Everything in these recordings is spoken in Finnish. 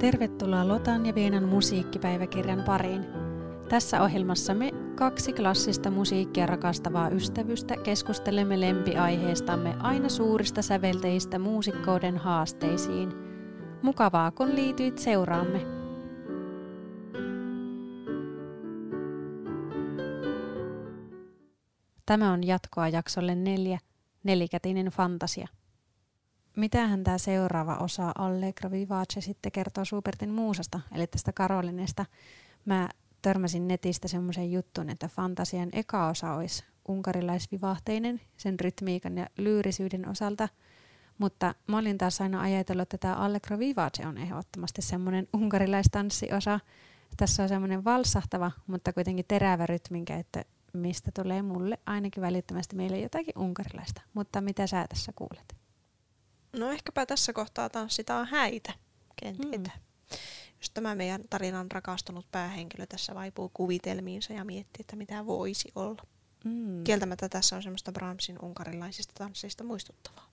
Tervetuloa Lotan ja Vienan musiikkipäiväkirjan pariin. Tässä ohjelmassa me kaksi klassista musiikkia rakastavaa ystävystä keskustelemme lempiaiheestamme aina suurista sävelteistä muusikkouden haasteisiin. Mukavaa kun liityit seuraamme. Tämä on jatkoa jaksolle neljä, nelikätinen fantasia. Mitähän tämä seuraava osa Allegra Vivace sitten kertoo Supertin muusasta, eli tästä Karolinesta. Mä törmäsin netistä semmoisen jutun, että fantasian eka osa olisi unkarilaisvivahteinen sen rytmiikan ja lyyrisyyden osalta, mutta mä olin taas aina ajatellut, että tämä Allegra Vivace on ehdottomasti semmoinen unkarilaistanssiosa. Tässä on semmoinen valsahtava, mutta kuitenkin terävä rytminkä, että mistä tulee mulle ainakin välittömästi meille jotakin unkarilaista. Mutta mitä sä tässä kuulet? No ehkäpä tässä kohtaa tanssitaan häitä, ken tietää. Mm. Jos tämä meidän tarinan rakastunut päähenkilö tässä vaipuu kuvitelmiinsa ja miettii, että mitä voisi olla. Mm. Kieltämättä tässä on semmoista Brahmsin unkarilaisista tansseista muistuttavaa.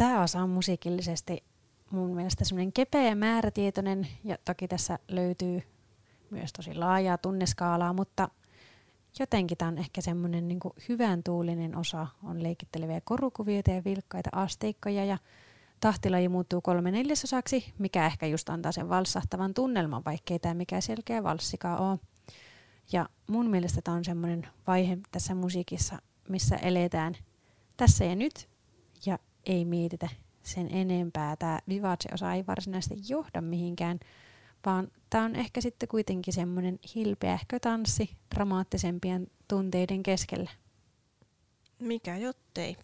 Tämä osa on musiikillisesti mun mielestä semmoinen kepeä ja määrätietoinen ja toki tässä löytyy myös tosi laajaa tunneskaalaa, mutta jotenkin tämä on ehkä semmoinen niin hyvän tuulinen osa. On leikitteleviä korukuvioita ja vilkkaita asteikkoja ja tahtilaji muuttuu kolme neljäsosaksi, mikä ehkä just antaa sen valsahtavan tunnelman, vaikkei tämä mikä selkeä valssikaan ole. Ja mun mielestä tämä on semmoinen vaihe tässä musiikissa, missä eletään tässä ja nyt ja ei mietitä sen enempää. Tämä Vivace-osa ei varsinaisesti johda mihinkään, vaan tämä on ehkä sitten kuitenkin semmoinen hilpeähkö tanssi dramaattisempien tunteiden keskellä. Mikä jottei.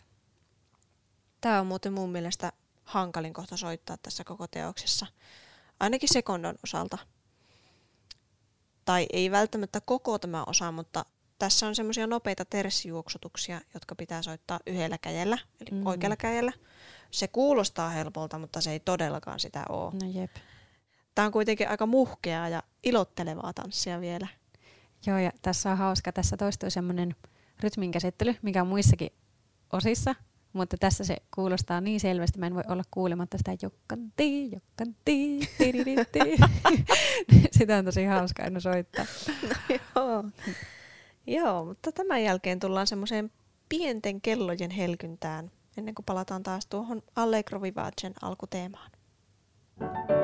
Tämä on muuten mun mielestä hankalin kohta soittaa tässä koko teoksessa. Ainakin sekondon osalta. Tai ei välttämättä koko tämä osa, mutta tässä on semmoisia nopeita terssijuoksutuksia, jotka pitää soittaa yhdellä kädellä, eli mm. oikealla kädellä. Se kuulostaa helpolta, mutta se ei todellakaan sitä ole. No jep. Tämä on kuitenkin aika muhkeaa ja ilottelevaa tanssia vielä. Joo, ja tässä on hauska. Tässä toistuu semmoinen rytmin käsittely, mikä on muissakin osissa, mutta tässä se kuulostaa niin selvästi, mä en voi olla kuulematta sitä jokkanti, jokkanti, Sitä on tosi hauska aina soittaa. No joo. Joo, mutta tämän jälkeen tullaan semmoiseen pienten kellojen helkyntään, ennen kuin palataan taas tuohon Allegro Vivacen alkuteemaan. Thank you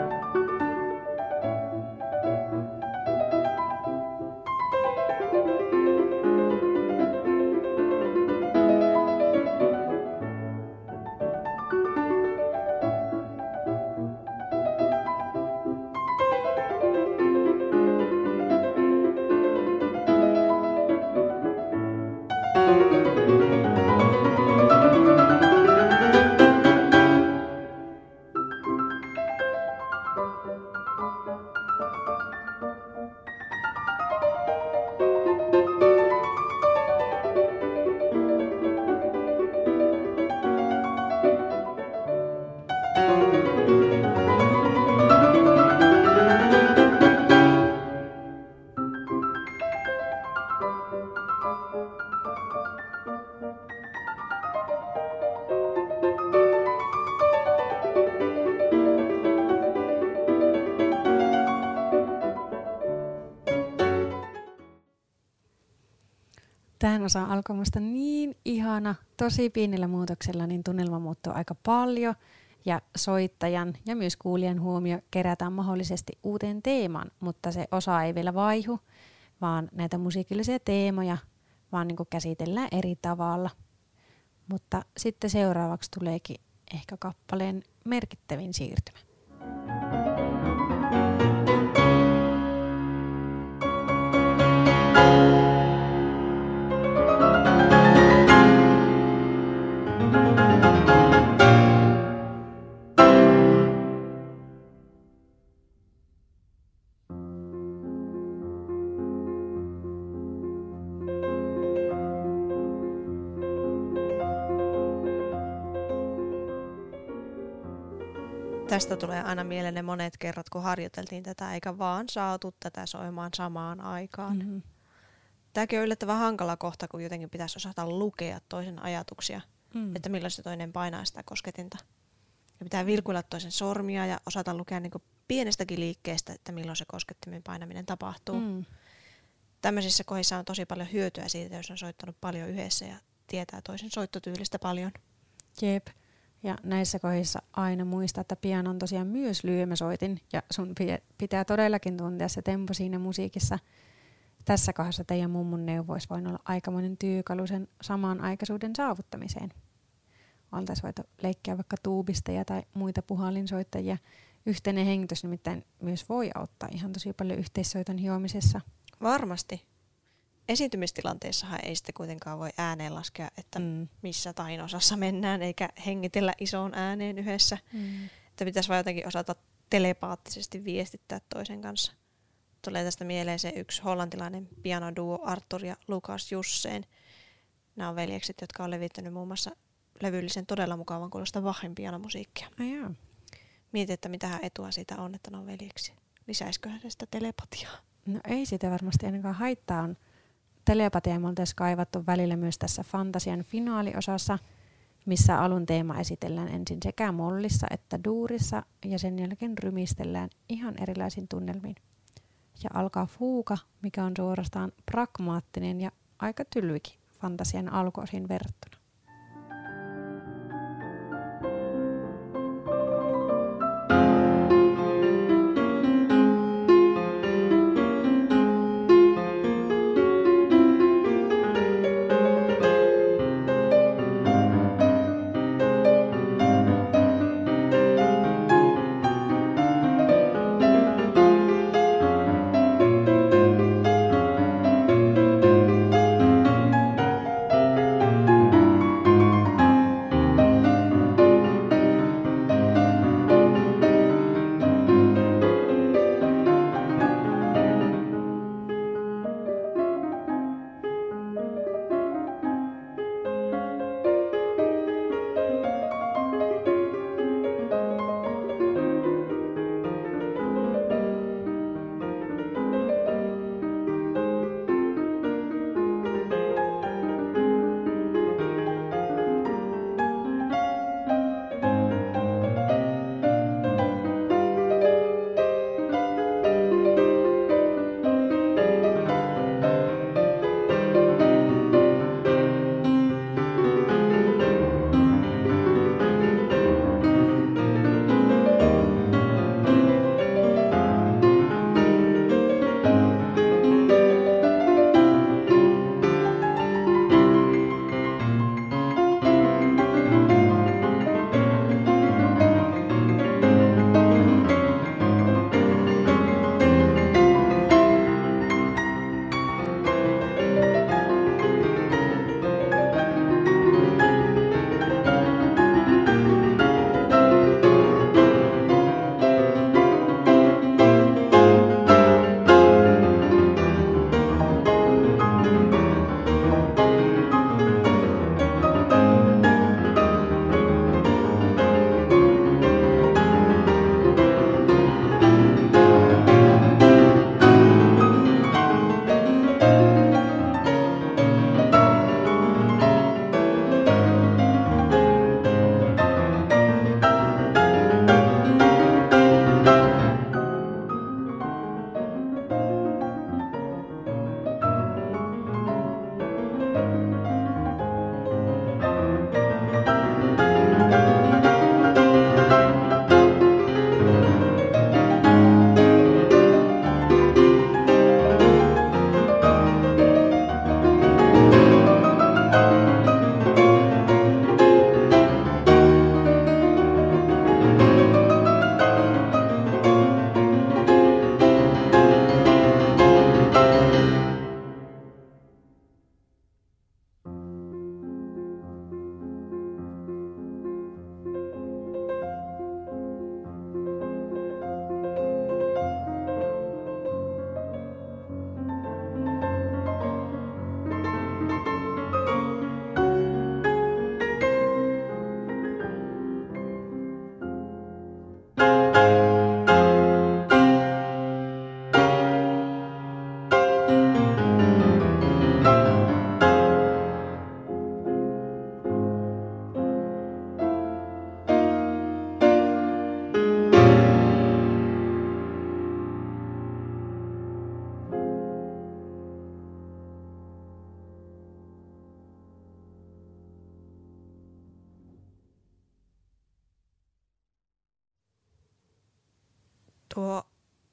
Osaan alkoi musta niin ihana, tosi pienillä muutoksella, niin tunnelma muuttuu aika paljon ja soittajan ja myös kuulijan huomio kerätään mahdollisesti uuteen teemaan, mutta se osa ei vielä vaihu, vaan näitä musiikillisia teemoja vaan niin käsitellään eri tavalla. Mutta sitten seuraavaksi tuleekin ehkä kappaleen merkittävin siirtymä. Tästä tulee aina mieleen ne monet kerrat, kun harjoiteltiin tätä, eikä vaan saatu tätä soimaan samaan aikaan. Mm-hmm. Tämäkin on yllättävän hankala kohta, kun jotenkin pitäisi osata lukea toisen ajatuksia, mm. että milloin se toinen painaa sitä kosketinta. Ja pitää vilkuilla toisen sormia ja osata lukea niin pienestäkin liikkeestä, että milloin se koskettimen painaminen tapahtuu. Mm. Tämmöisissä kohdissa on tosi paljon hyötyä siitä, jos on soittanut paljon yhdessä ja tietää toisen soittotyylistä paljon. Jep. Ja näissä kohdissa aina muista, että pian on tosiaan myös lyömäsoitin ja sun pitää todellakin tuntea se tempo siinä musiikissa. Tässä kohdassa teidän mummun neuvois voin olla aikamoinen työkalu sen saman aikaisuuden saavuttamiseen. Oltaisiin voitu leikkiä vaikka tuubisteja tai muita puhallinsoittajia. Yhteinen hengitys nimittäin myös voi auttaa ihan tosi paljon yhteissoiton hiomisessa. Varmasti esiintymistilanteessahan ei sitten kuitenkaan voi ääneen laskea, että mm. missä osassa mennään, eikä hengitellä isoon ääneen yhdessä. Mm. Että pitäisi vaan jotenkin osata telepaattisesti viestittää toisen kanssa. Tulee tästä mieleen se yksi hollantilainen pianoduo Arthur ja Lukas Jusseen. Nämä on veljekset, jotka on levittänyt muun muassa levyllisen todella mukavan kuulosta Bachin pianomusiikkia. Oh, Mietin, että mitä etua siitä on, että ne on veljeksi. Lisäisiköhän se sitä telepatiaa? No ei sitä varmasti ainakaan haittaa on telepatia me oltaisiin kaivattu välillä myös tässä fantasian finaaliosassa, missä alun teema esitellään ensin sekä mollissa että duurissa ja sen jälkeen rymistellään ihan erilaisin tunnelmiin. Ja alkaa fuuka, mikä on suorastaan pragmaattinen ja aika tylvikin fantasian alkuosin verrattuna.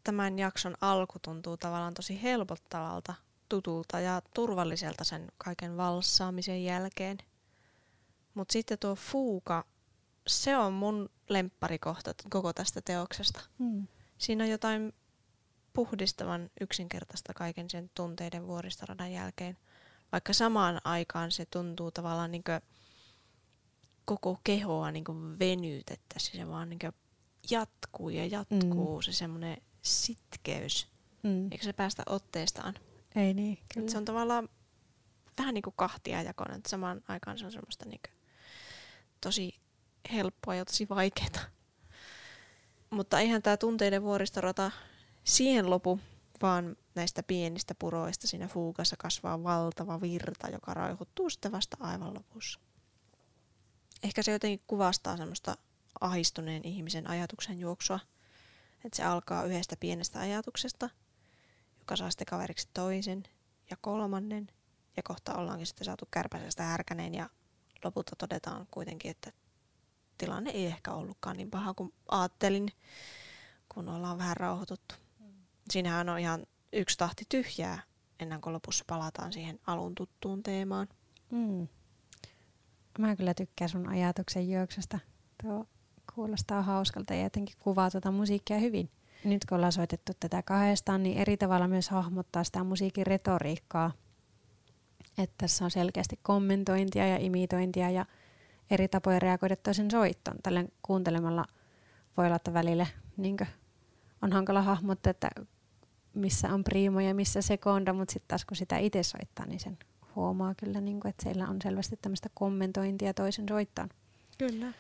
Tämän jakson alku tuntuu tavallaan tosi helpottavalta, tutulta ja turvalliselta sen kaiken valssaamisen jälkeen. Mutta sitten tuo fuuka, se on mun lempparikohta koko tästä teoksesta. Mm. Siinä on jotain puhdistavan yksinkertaista kaiken sen tunteiden vuoristoradan jälkeen. Vaikka samaan aikaan se tuntuu tavallaan niin koko kehoa niin venytettäisiin. Se vaan niin jatkuu ja jatkuu mm. se semmoinen sitkeys. Mm. Eikö se päästä otteestaan? Ei niin, kyllä. se on tavallaan vähän niin kuin kahtia jakoinen, että samaan aikaan se on semmoista niin tosi helppoa ja tosi vaikeaa. Mutta eihän tämä tunteiden vuoristorata siihen lopu, vaan näistä pienistä puroista siinä fuukassa kasvaa valtava virta, joka raihoittuu sitten vasta aivan lopussa. Ehkä se jotenkin kuvastaa semmoista ahistuneen ihmisen ajatuksen juoksua, että se alkaa yhdestä pienestä ajatuksesta, joka saa sitten kaveriksi toisen ja kolmannen, ja kohta ollaankin sitten saatu kärpäisestä härkäneen, ja lopulta todetaan kuitenkin, että tilanne ei ehkä ollutkaan niin paha kuin ajattelin, kun ollaan vähän rauhoituttu. Siinähän on ihan yksi tahti tyhjää ennen kuin lopussa palataan siihen alun tuttuun teemaan. Mm. Mä kyllä tykkään sun ajatuksen juoksusta. Tuo kuulostaa hauskalta ja jotenkin kuvaa tuota musiikkia hyvin. Nyt kun ollaan soitettu tätä kahdestaan, niin eri tavalla myös hahmottaa sitä musiikin retoriikkaa. Että tässä on selkeästi kommentointia ja imitointia ja eri tapoja reagoida toisen soittoon. Tällä kuuntelemalla voi olla, että välillä niin on hankala hahmottaa, että missä on primo ja missä sekonda, mutta sitten taas kun sitä itse soittaa, niin sen huomaa kyllä, niin kuin, että siellä on selvästi tämmöistä kommentointia toisen soittoon. Kyllä.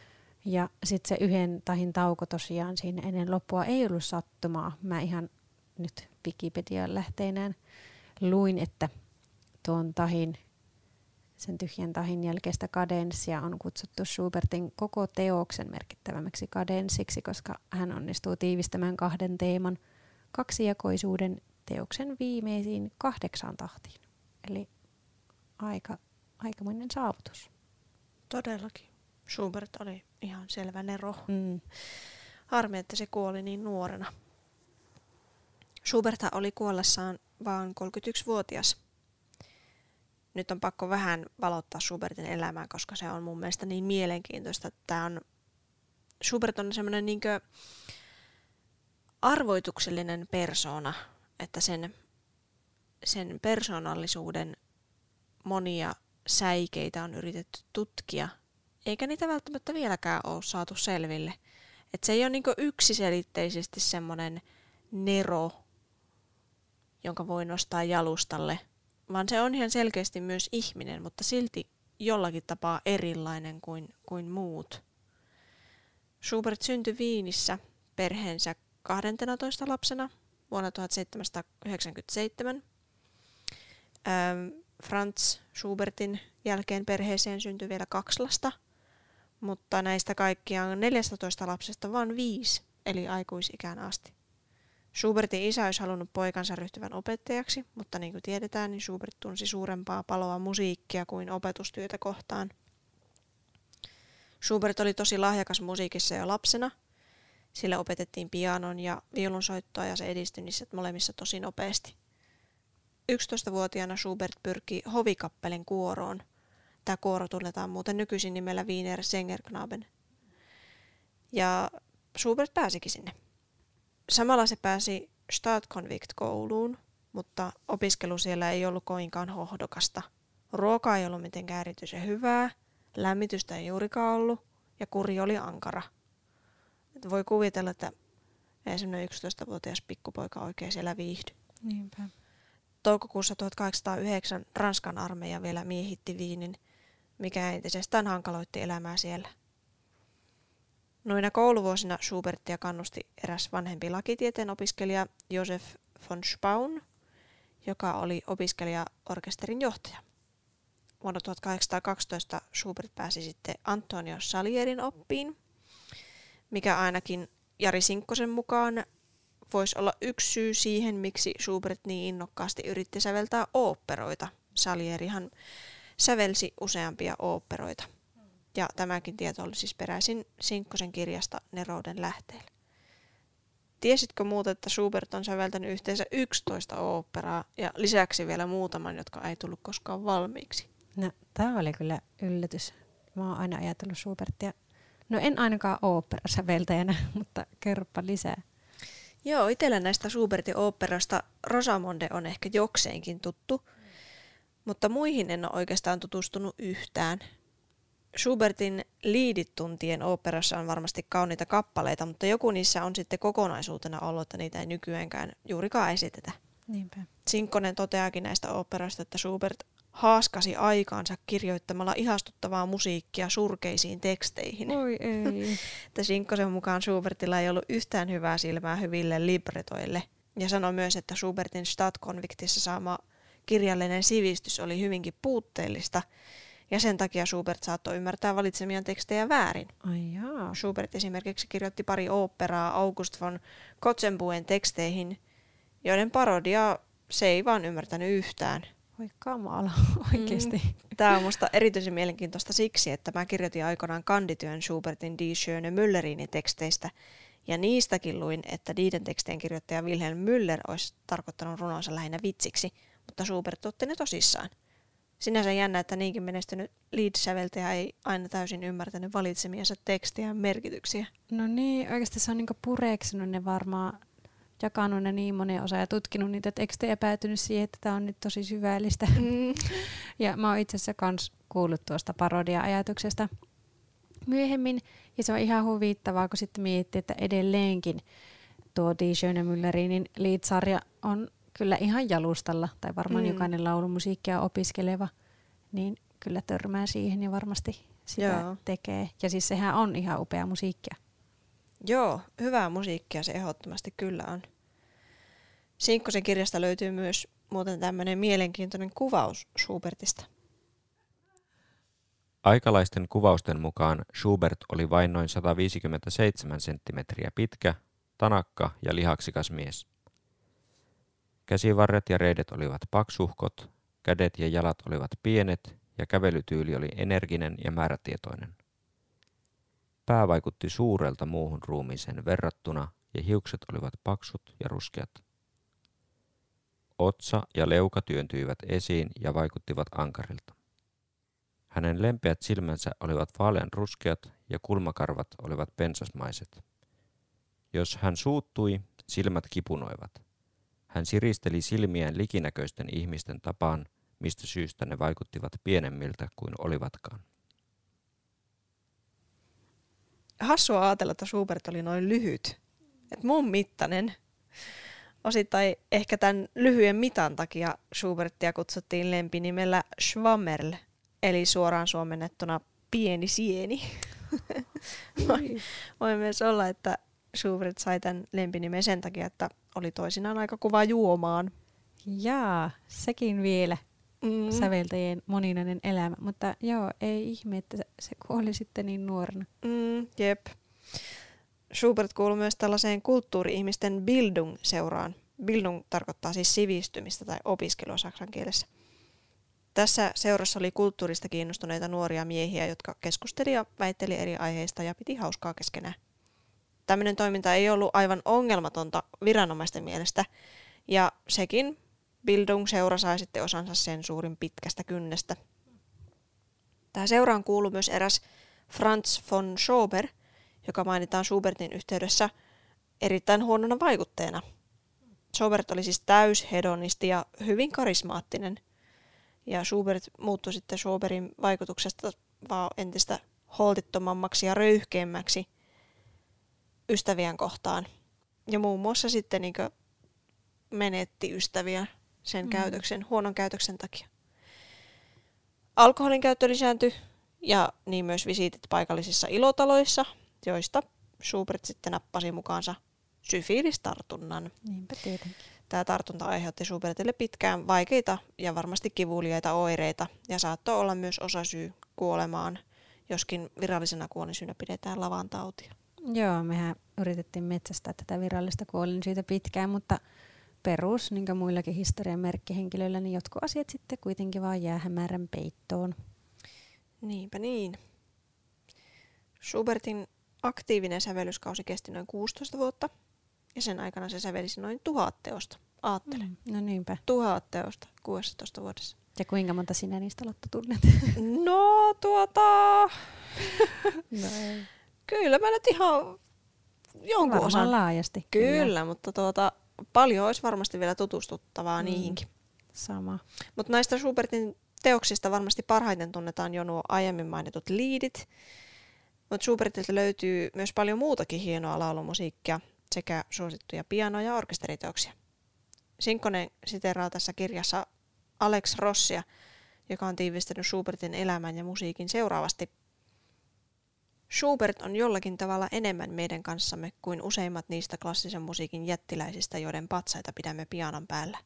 Ja sitten se yhden tahin tauko tosiaan siinä ennen loppua ei ollut sattumaa. Mä ihan nyt Wikipedian lähteinään luin, että tuon tahin, sen tyhjän tahin jälkeistä kadenssia on kutsuttu Schubertin koko teoksen merkittävämmäksi kadenssiksi, koska hän onnistuu tiivistämään kahden teeman kaksijakoisuuden teoksen viimeisiin kahdeksaan tahtiin. Eli aika, aikamoinen saavutus. Todellakin. Schubert oli ihan selvä nero. Mm. Harmi, että se kuoli niin nuorena. Schubert oli kuollessaan vain 31-vuotias. Nyt on pakko vähän valottaa Schubertin elämää, koska se on mun mielestä niin mielenkiintoista. Tämä on, Schubert on semmoinen niin arvoituksellinen persona, että sen, sen persoonallisuuden monia säikeitä on yritetty tutkia eikä niitä välttämättä vieläkään ole saatu selville. Et se ei ole niinku yksiselitteisesti semmoinen nero, jonka voi nostaa jalustalle, vaan se on ihan selkeästi myös ihminen, mutta silti jollakin tapaa erilainen kuin, kuin muut. Schubert syntyi Viinissä perheensä 12 lapsena vuonna 1797. Ähm, Franz Schubertin jälkeen perheeseen syntyi vielä kaksi lasta – mutta näistä kaikkiaan 14 lapsesta vain viisi eli aikuisikään asti. Schubertin isä olisi halunnut poikansa ryhtyvän opettajaksi, mutta niin kuin tiedetään, niin Schubert tunsi suurempaa paloa musiikkia kuin opetustyötä kohtaan. Schubert oli tosi lahjakas musiikissa jo lapsena. Sille opetettiin pianon ja viulunsoittoa ja se edistyi niissä molemmissa tosi nopeasti. 11-vuotiaana Schubert pyrki hovikappelen kuoroon – Tämä kuoro tunnetaan muuten nykyisin nimellä Wiener Sängerknaben. Ja Schubert pääsikin sinne. Samalla se pääsi Stadtkonvikt-kouluun, mutta opiskelu siellä ei ollut koinkaan hohdokasta. Ruoka ei ollut mitenkään erityisen hyvää, lämmitystä ei juurikaan ollut ja kuri oli ankara. Et voi kuvitella, että ei semmoinen 11-vuotias pikkupoika oikein siellä viihdy. Niinpä. Toukokuussa 1809 Ranskan armeija vielä miehitti Viinin mikä entisestään hankaloitti elämää siellä. Noina kouluvuosina Schubertia kannusti eräs vanhempi lakitieteen opiskelija Josef von Spaun, joka oli opiskelijaorkesterin johtaja. Vuonna 1812 Schubert pääsi sitten Antonio Salierin oppiin, mikä ainakin Jari Sinkkosen mukaan voisi olla yksi syy siihen, miksi Schubert niin innokkaasti yritti säveltää oopperoita. Salierihan sävelsi useampia oopperoita. Ja tämäkin tieto oli siis peräisin Sinkkosen kirjasta Nerouden lähteellä. Tiesitkö muuten, että Schubert on säveltänyt yhteensä 11 oopperaa ja lisäksi vielä muutaman, jotka ei tullut koskaan valmiiksi? No, tämä oli kyllä yllätys. Mä oon aina ajatellut Schubertia. No en ainakaan oopperasäveltäjänä, mutta kerropa lisää. Joo, itsellä näistä Schubertin oopperasta Rosamonde on ehkä jokseenkin tuttu, mutta muihin en ole oikeastaan tutustunut yhtään. Schubertin liidit tuntien oopperassa on varmasti kauniita kappaleita, mutta joku niissä on sitten kokonaisuutena ollut, että niitä ei nykyäänkään juurikaan esitetä. Niinpä. Sinkkonen toteakin näistä oopperoista, että Schubert haaskasi aikaansa kirjoittamalla ihastuttavaa musiikkia surkeisiin teksteihin. Oi ei. että Sinkkosen mukaan Schubertilla ei ollut yhtään hyvää silmää hyville libretoille. Ja sanoi myös, että Schubertin Stadtkonviktissa saama kirjallinen sivistys oli hyvinkin puutteellista, ja sen takia Schubert saattoi ymmärtää valitsemiaan tekstejä väärin. Ai jaa. Schubert esimerkiksi kirjoitti pari oopperaa August von Kotzenbuen teksteihin, joiden parodia se ei vaan ymmärtänyt yhtään. Voi kamala, oikeesti. Mm. Tämä on musta erityisen mielenkiintoista siksi, että mä kirjoitin aikoinaan kandityön Schubertin Die Schöne Müllerinin teksteistä, ja niistäkin luin, että niiden tekstien kirjoittaja Wilhelm Müller olisi tarkoittanut runonsa lähinnä vitsiksi, mutta Schubert otti ne tosissaan. Sinänsä jännä, että niinkin menestynyt lead-säveltäjä ei aina täysin ymmärtänyt valitsemiensa tekstien merkityksiä. No niin, oikeasti se on niinku pureksinut ne varmaan, jakanut ne niin moneen osaan ja tutkinut niitä tekstejä ja päätynyt siihen, että tämä on nyt tosi syvällistä. Mm. ja mä oon itse asiassa kans kuullut tuosta parodia-ajatuksesta myöhemmin. Ja se on ihan huvittavaa, kun sitten miettii, että edelleenkin tuo Die Schöne Müllerinin lead-sarja on kyllä ihan jalustalla, tai varmaan mm. jokainen laulumusiikkia opiskeleva, niin kyllä törmää siihen ja varmasti sitä Joo. tekee. Ja siis sehän on ihan upea musiikkia. Joo, hyvää musiikkia se ehdottomasti kyllä on. Sinkkosen kirjasta löytyy myös muuten tämmöinen mielenkiintoinen kuvaus Schubertista. Aikalaisten kuvausten mukaan Schubert oli vain noin 157 senttimetriä pitkä, tanakka ja lihaksikas mies. Käsivarret ja reidet olivat paksuhkot, kädet ja jalat olivat pienet ja kävelytyyli oli energinen ja määrätietoinen. Pää vaikutti suurelta muuhun ruumiiseen verrattuna ja hiukset olivat paksut ja ruskeat. Otsa ja leuka työntyivät esiin ja vaikuttivat ankarilta. Hänen lempeät silmänsä olivat vaalean ruskeat ja kulmakarvat olivat pensasmaiset. Jos hän suuttui, silmät kipunoivat – hän siristeli silmiään likinäköisten ihmisten tapaan, mistä syystä ne vaikuttivat pienemmiltä kuin olivatkaan. Hassua ajatella, että Schubert oli noin lyhyt. Et mun mittainen. Osittain ehkä tämän lyhyen mitan takia Schubertia kutsuttiin lempinimellä Schwammerl, eli suoraan suomennettuna pieni sieni. voi, voi myös olla, että Schubert sai tämän lempinimen sen takia, että oli toisinaan aika kova juomaan. Jaa, sekin vielä. Mm. Säveltäjien moninainen elämä. Mutta joo, ei ihme, että se kuoli sitten niin nuorena. Mm, jep. Schubert kuului myös tällaiseen kulttuuri-ihmisten Bildung-seuraan. Bildung tarkoittaa siis sivistymistä tai opiskelua saksan kielessä. Tässä seurassa oli kulttuurista kiinnostuneita nuoria miehiä, jotka keskusteli ja väitteli eri aiheista ja piti hauskaa keskenään tämmöinen toiminta ei ollut aivan ongelmatonta viranomaisten mielestä. Ja sekin Bildung-seura sai sitten osansa sen suurin pitkästä kynnestä. Tämä seuraan kuuluu myös eräs Franz von Schober, joka mainitaan Schubertin yhteydessä erittäin huonona vaikutteena. Schubert oli siis täyshedonisti ja hyvin karismaattinen. Ja Schubert muuttui sitten Schoberin vaikutuksesta vaan entistä holtittomammaksi ja röyhkeämmäksi – ystävien kohtaan. Ja muun muassa sitten niin menetti ystäviä sen mm. käytöksen, huonon käytöksen takia. Alkoholin käyttö lisääntyi ja niin myös visiitit paikallisissa ilotaloissa, joista Schubert sitten nappasi mukaansa syfiilistartunnan. Niinpä tietenkin. Tämä tartunta aiheutti Schubertille pitkään vaikeita ja varmasti kivuliaita oireita ja saattoi olla myös osasyy kuolemaan, joskin virallisena kuolinsyynä pidetään lavantautia. Joo, mehän yritettiin metsästää tätä virallista kuolin siitä pitkään, mutta perus, niin kuin muillakin historian merkkihenkilöillä, niin jotkut asiat sitten kuitenkin vaan jää hämärän peittoon. Niinpä niin. Schubertin aktiivinen sävellyskausi kesti noin 16 vuotta. Ja sen aikana se sävelisi noin tuhat teosta. Aattele. Mm. No niinpä. Tuhat teosta 16 vuodessa. Ja kuinka monta sinä niistä Lotta tunnet? No tuota... no ei. Kyllä mä nyt ihan jonkun Varmaan osan. laajasti. Kyllä, kyllä, mutta tuota, paljon olisi varmasti vielä tutustuttavaa mm. niihinkin. Sama. Mutta näistä Schubertin teoksista varmasti parhaiten tunnetaan jo nuo aiemmin mainitut liidit. Mutta Schubertilta löytyy myös paljon muutakin hienoa laulumusiikkia sekä suosittuja piano- ja orkesteriteoksia. Sinkkonen siteraa tässä kirjassa Alex Rossia, joka on tiivistänyt Schubertin elämän ja musiikin seuraavasti. Schubert on jollakin tavalla enemmän meidän kanssamme kuin useimmat niistä klassisen musiikin jättiläisistä, joiden patsaita pidämme pianon päällä.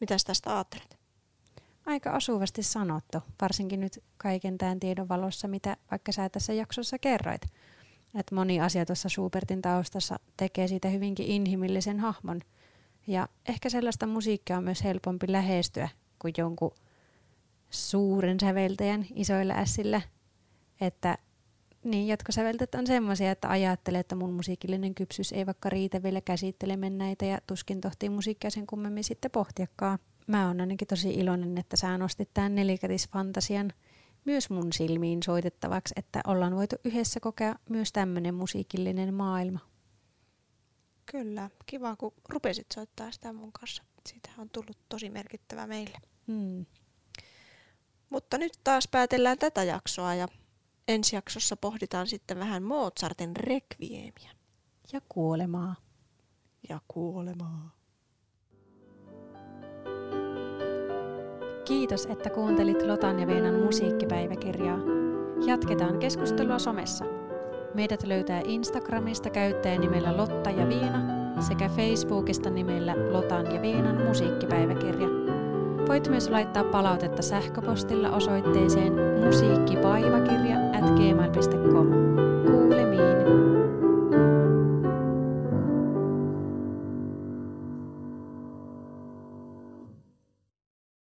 Mitäs tästä ajattelet? Aika osuvasti sanottu, varsinkin nyt kaiken tämän tiedon valossa, mitä vaikka sä tässä jaksossa kerroit. Että moni asia tuossa Schubertin taustassa tekee siitä hyvinkin inhimillisen hahmon. Ja ehkä sellaista musiikkia on myös helpompi lähestyä kuin jonkun suuren säveltäjän isoilla ässillä. Että niin, jatkosäveltäjät on semmoisia, että ajattelee, että mun musiikillinen kypsyys ei vaikka riitä vielä käsittelemään näitä ja tuskin tohtii musiikkia sen kummemmin sitten pohtiakaan. Mä oon ainakin tosi iloinen, että sä nostit tämän nelikätisfantasian myös mun silmiin soitettavaksi, että ollaan voitu yhdessä kokea myös tämmöinen musiikillinen maailma. Kyllä, kiva kun rupesit soittaa sitä mun kanssa. Siitä on tullut tosi merkittävä meille. Hmm. Mutta nyt taas päätellään tätä jaksoa ja ensi jaksossa pohditaan sitten vähän Mozartin rekviemiä. Ja kuolemaa. Ja kuolemaa. Kiitos, että kuuntelit Lotan ja Veenan musiikkipäiväkirjaa. Jatketaan keskustelua somessa. Meidät löytää Instagramista käyttäjänimellä Lotta ja Viina sekä Facebookista nimellä Lotan ja Viinan musiikkipäiväkirja. Voit myös laittaa palautetta sähköpostilla osoitteeseen musiikkivaivakirja at gmail.com. Kuulemiin.